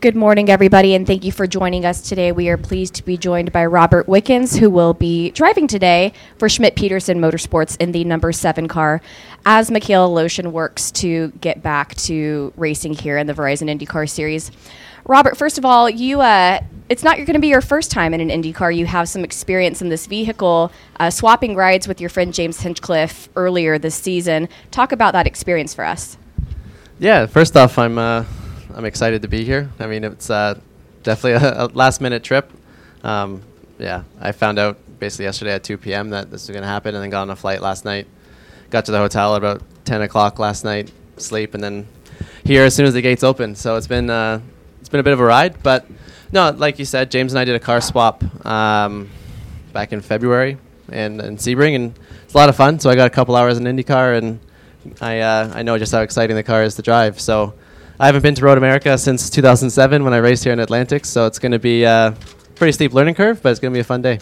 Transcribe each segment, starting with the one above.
Good morning, everybody, and thank you for joining us today. We are pleased to be joined by Robert Wickens, who will be driving today for Schmidt Peterson Motorsports in the number seven car as Mikhail Aleshin works to get back to racing here in the Verizon IndyCar Series. Robert, first of all, you uh, it's not going to be your first time in an IndyCar. You have some experience in this vehicle, uh, swapping rides with your friend James Hinchcliffe earlier this season. Talk about that experience for us. Yeah, first off, I'm uh, I'm excited to be here. I mean, it's uh, definitely a, a, last minute trip. Um, yeah, I found out basically yesterday at 2 p.m. that this was going to happen, and then got on a flight last night. Got to the hotel at about 10 o'clock last night, sleep, and then here as soon as the gates open. So it's been uh, it's been a bit of a ride, but no, like you said, James and I did a car swap um, back in February and in Sebring, and it's a lot of fun. So I got a couple hours in IndyCar, and I uh, I know just how exciting the car is to drive. So I haven't been to Road America since 2007 when I raced here in Atlantic, so it's going to be a uh, pretty steep learning curve, but it's going to be a fun day.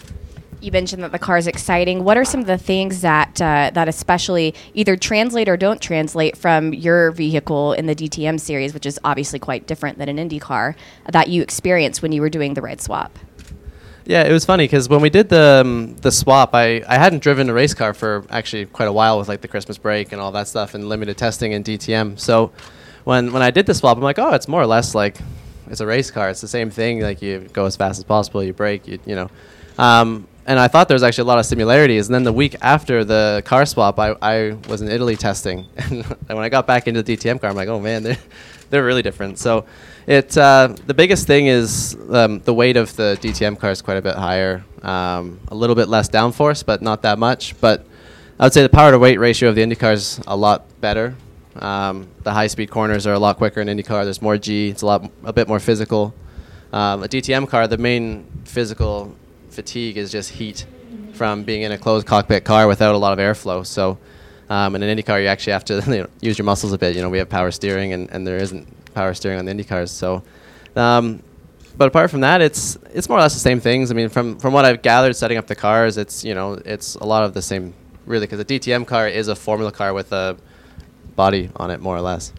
You mentioned that the car is exciting. What are some of the things that uh, that especially either translate or don't translate from your vehicle in the DTM series, which is obviously quite different than an Indy car, that you experienced when you were doing the ride swap? Yeah, it was funny because when we did the um, the swap, I, I hadn't driven a race car for actually quite a while with like the Christmas break and all that stuff and limited testing in DTM. So when when I did the swap, I'm like, oh, it's more or less like it's a race car. It's the same thing. Like you go as fast as possible, you brake, you you know. Um, and I thought there was actually a lot of similarities. And then the week after the car swap, I, I was in Italy testing, and when I got back into the DTM car, I'm like, oh man, they're they're really different. So it uh, the biggest thing is um, the weight of the DTM car is quite a bit higher, um, a little bit less downforce, but not that much. But I would say the power to weight ratio of the Indy car is a lot better. Um, the high speed corners are a lot quicker in IndyCar. There's more G. It's a lot, a bit more physical. Um, a DTM car, the main physical fatigue is just heat from being in a closed cockpit car without a lot of airflow. So, um, in an Indy car, you actually have to you know, use your muscles a bit. You know, we have power steering, and, and there isn't power steering on the Indy cars. So, um, but apart from that, it's it's more or less the same things. I mean, from from what I've gathered setting up the cars, it's you know it's a lot of the same really because a DTM car is a formula car with a body on it, more or less.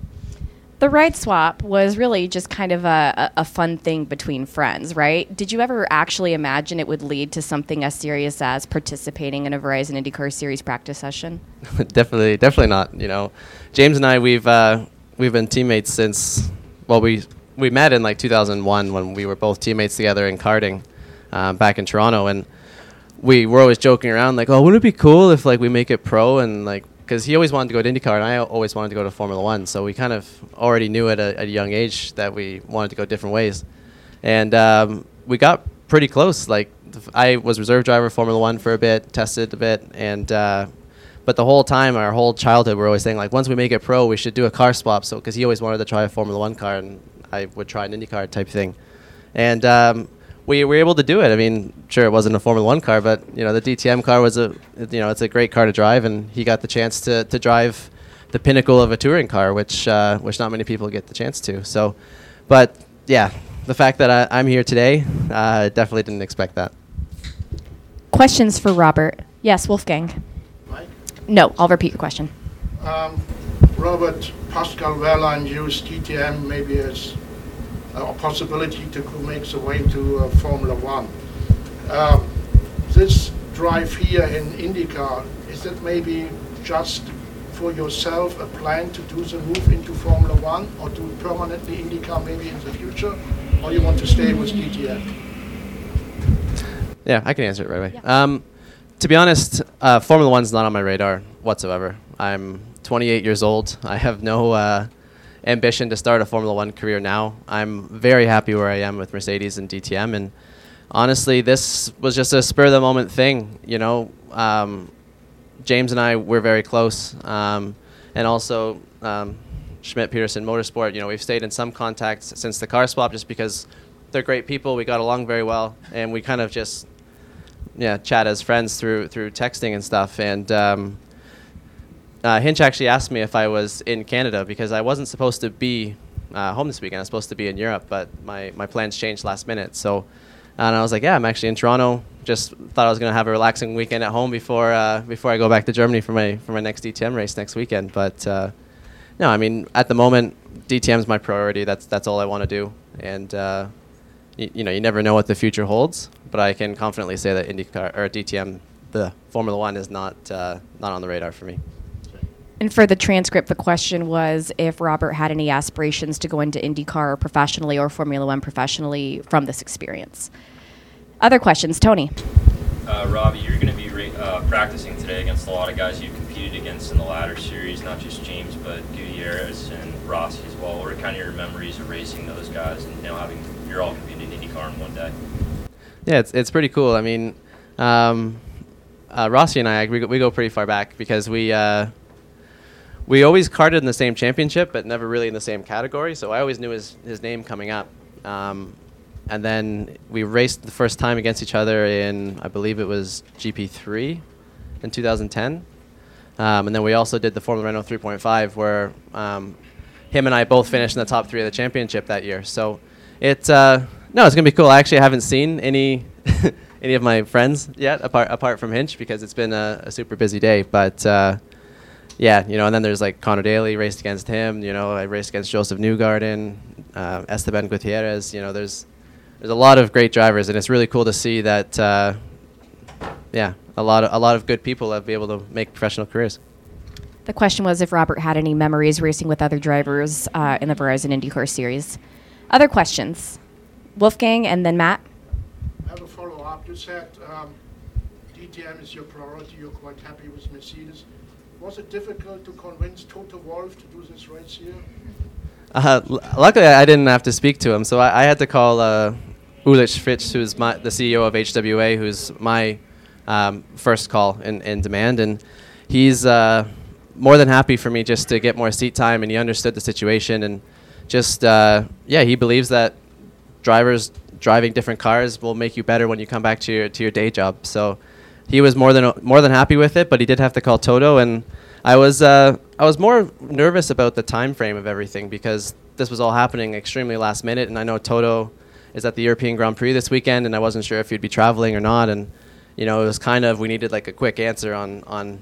The ride swap was really just kind of a, a, fun thing between friends, right? Did you ever actually imagine it would lead to something as serious as participating in a Verizon IndyCar Series practice session? definitely, definitely not. You know, James and I, we've uh, we've been teammates since well, we we met in like 2001 when we were both teammates together in karting uh, back in Toronto, and we were always joking around like, oh, wouldn't it be cool if like we make it pro and like because he always wanted to go to IndyCar and I always wanted to go to Formula One. So we kind of already knew at a, at a young age that we wanted to go different ways, and um, we got pretty close. Like I was reserve driver Formula One for a bit, tested a bit, and uh, but the whole time, our whole childhood, we are always saying like, once we make it pro, we should do a car swap. So because he always wanted to try a Formula One car, and I would try an IndyCar type thing, and um, we were able to do it. I mean, sure, it wasn't a Formula One car, but you know, the DTM car was a you know, it's a great car to drive, and he got the chance to to drive the pinnacle of a touring car, which uh, which not many people get the chance to. So, but yeah, the fact that I, am here today, uh, definitely didn't expect that. Questions for Robert? Yes, Wolfgang. Mike? No, I'll repeat your question. Um, Robert, Pascal Wehrlein used DTM maybe as a possibility to make the way to uh, Formula One. Um, this drive here in IndyCar, is it maybe just for yourself a plan to do the move into Formula One or do permanently IndyCar maybe in the future, or you want to stay with DTM? Yeah, I can answer it right away. Yeah. Um, to be honest, uh, Formula One's not on my radar whatsoever. I'm 28 years old. I have no uh, ambition to start a Formula One career now. I'm very happy where I am with Mercedes and DTM, and honestly, this was just a spur of the moment thing. You know, um, James and I were very close, um, and also um, Schmidt Peterson Motorsport. You know, we've stayed in some contact since the car swap, just because they're great people. We got along very well, and we kind of just yeah chat as friends through through texting and stuff, and um, uh, Hinch actually asked me if I was in Canada because I wasn't supposed to be uh, home this weekend. I was supposed to be in Europe, but my, my plans changed last minute. So, and I was like, yeah, I'm actually in Toronto. Just thought I was gonna have a relaxing weekend at home before uh, before I go back to Germany for my for my next DTM race next weekend. But uh, no, I mean at the moment DTM is my priority. That's that's all I want to do. and uh, y- you know you never know what the future holds. But I can confidently say that IndyCar or DTM, the Formula One, is not uh, not on the radar for me. And for the transcript, the question was if Robert had any aspirations to go into IndyCar professionally or Formula One professionally from this experience. Other questions, Tony. Uh, Robbie, you're going to be ra- uh, practicing today against a lot of guys you've competed against in the ladder series, not just James, but Gutierrez and Rossi as well. What are kind of your memories of racing those guys and you know having you're all competing in IndyCar in one day? Yeah, it's it's pretty cool. I mean, um, uh, Rossi and I we go, we go pretty far back because we uh, we always karted in the same championship, but never really in the same category. So I always knew his his name coming up. Um, and then we raced the first time against each other in I believe it was GP3 in 2010. Um, and then we also did the Formula Renault 3.5 where um, him and I both finished in the top three of the championship that year. So it uh, no, it's gonna be cool. I actually haven't seen any any of my friends yet apart apart from Hinch because it's been a, a super busy day. But uh, yeah, you know, and then there's like Connor Daly raced against him. You know, I raced against Josef Newgarden, uh, Esteban Gutierrez. You know, there's there's a lot of great drivers, and it's really cool to see that. Uh, yeah, a lot of a lot of good people have been able to make professional careers. The question was if Robert had any memories racing with other drivers uh, in the Verizon IndyCar series. Other questions? Wolfgang and then Matt. I have a follow-up. You said um, DTM is your priority. You're quite happy with Mercedes. Was it difficult to convince Toto Wolff to do this race here? Uh, luckily, I didn't have to speak to him, so I, I had to call uh, Ulrich Fritz, who's my, the CEO of HWA, who's my um, first call in, in demand, and he's uh, more than happy for me just to get more seat time, and he understood the situation, and just uh, yeah, he believes that drivers driving different cars will make you better when you come back to your to your day job. So he was more than more than happy with it, but he did have to call Toto, and I was uh, I was more nervous about the time frame of everything because this was all happening extremely last minute, and I know Toto is at the European Grand Prix this weekend, and I wasn't sure if he'd be traveling or not, and you know it was kind of we needed like a quick answer on on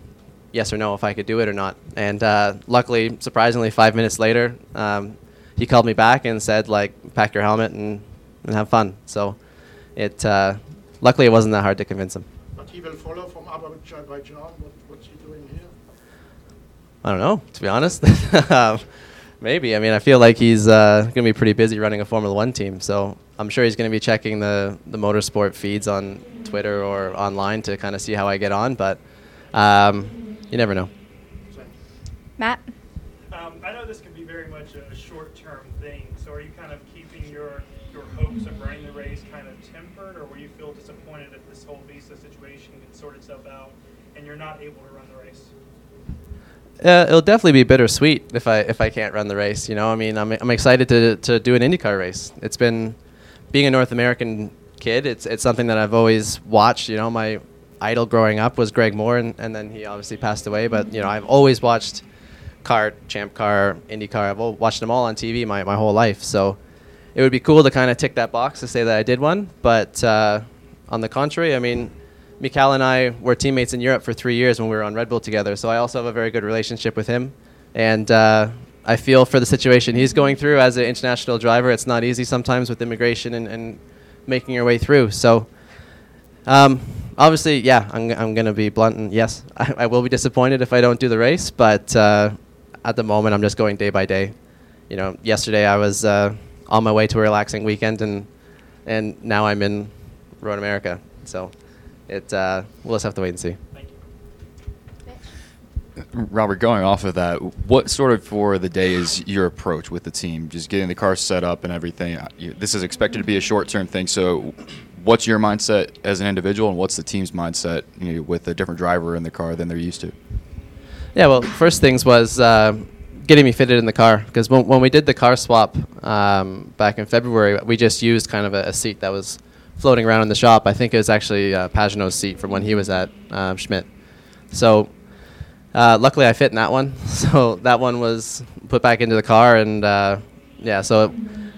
yes or no if I could do it or not, and uh, luckily, surprisingly, five minutes later. Um, he called me back and said like pack your helmet and, and have fun. So it uh, luckily it wasn't that hard to convince him. But he will follow from Azerbaijan. What, what's he doing here? I don't know to be honest. um, maybe I mean I feel like he's uh, gonna be pretty busy running a Formula One team. So I'm sure he's gonna be checking the the motorsport feeds on Twitter or online to kind of see how I get on. But um, you never know. Matt. Um, I know this can be very much a short-term thing. So are you kind of keeping your your hopes of running the race kind of tempered, or will you feel disappointed if this whole visa situation can sort itself out and you're not able to run the race? Uh, it'll definitely be bittersweet if I if I can't run the race. You know, I mean, I'm I'm excited to to do an IndyCar race. It's been being a North American kid. It's it's something that I've always watched. You know, my idol growing up was Greg Moore, and, and then he obviously passed away. But you know, I've always watched CART, champ car, IndyCar. I've watched them all on TV my my whole life. So it would be cool to kind of tick that box to say that I did one. But uh, on the contrary, I mean, Mikhail and I were teammates in Europe for three years when we were on Red Bull together. So I also have a very good relationship with him, and uh, I feel for the situation he's going through as an international driver. It's not easy sometimes with immigration and, and making your way through. So. Um, obviously, yeah, I'm, I'm going to be blunt, and yes, I, I will be disappointed if I don't do the race. But uh, at the moment, I'm just going day by day. You know, yesterday I was uh, on my way to a relaxing weekend, and and now I'm in Road America. So it uh, we'll just have to wait and see. Robert, going off of that, what sort of for the day is your approach with the team? Just getting the car set up and everything. Uh, This is expected to be a short-term thing. So, what's your mindset as an individual, and what's the team's mindset you know, with a different driver in the car than they're used to? Yeah, well, first things was uh, getting me fitted in the car because when, when we did the car swap um, back in February, we just used kind of a, a seat that was floating around in the shop. I think it was actually uh, Pagenaud's seat from when he was at um, Schmidt. So uh, luckily, I fit in that one. So that one was put back into the car, and uh, yeah, so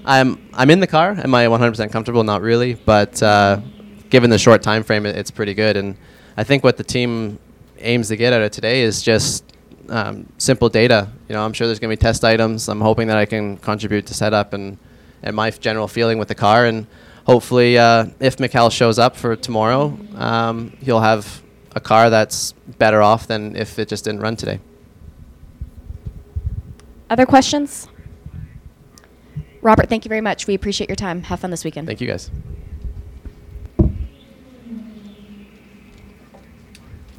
I'm I'm in the car. Am I 100% comfortable? Not really, but uh, given the short time frame, it, it's pretty good. And I think what the team aims to get out of today is just um, simple data. You know, I'm sure there's going to be test items. I'm hoping that I can contribute to setup and and my general feeling with the car. And hopefully, uh, if Mikhail shows up for tomorrow, um, he'll have a car that's better off than if it just didn't run today. Other questions? Robert, thank you very much. We appreciate your time. Have fun this weekend. Thank you guys.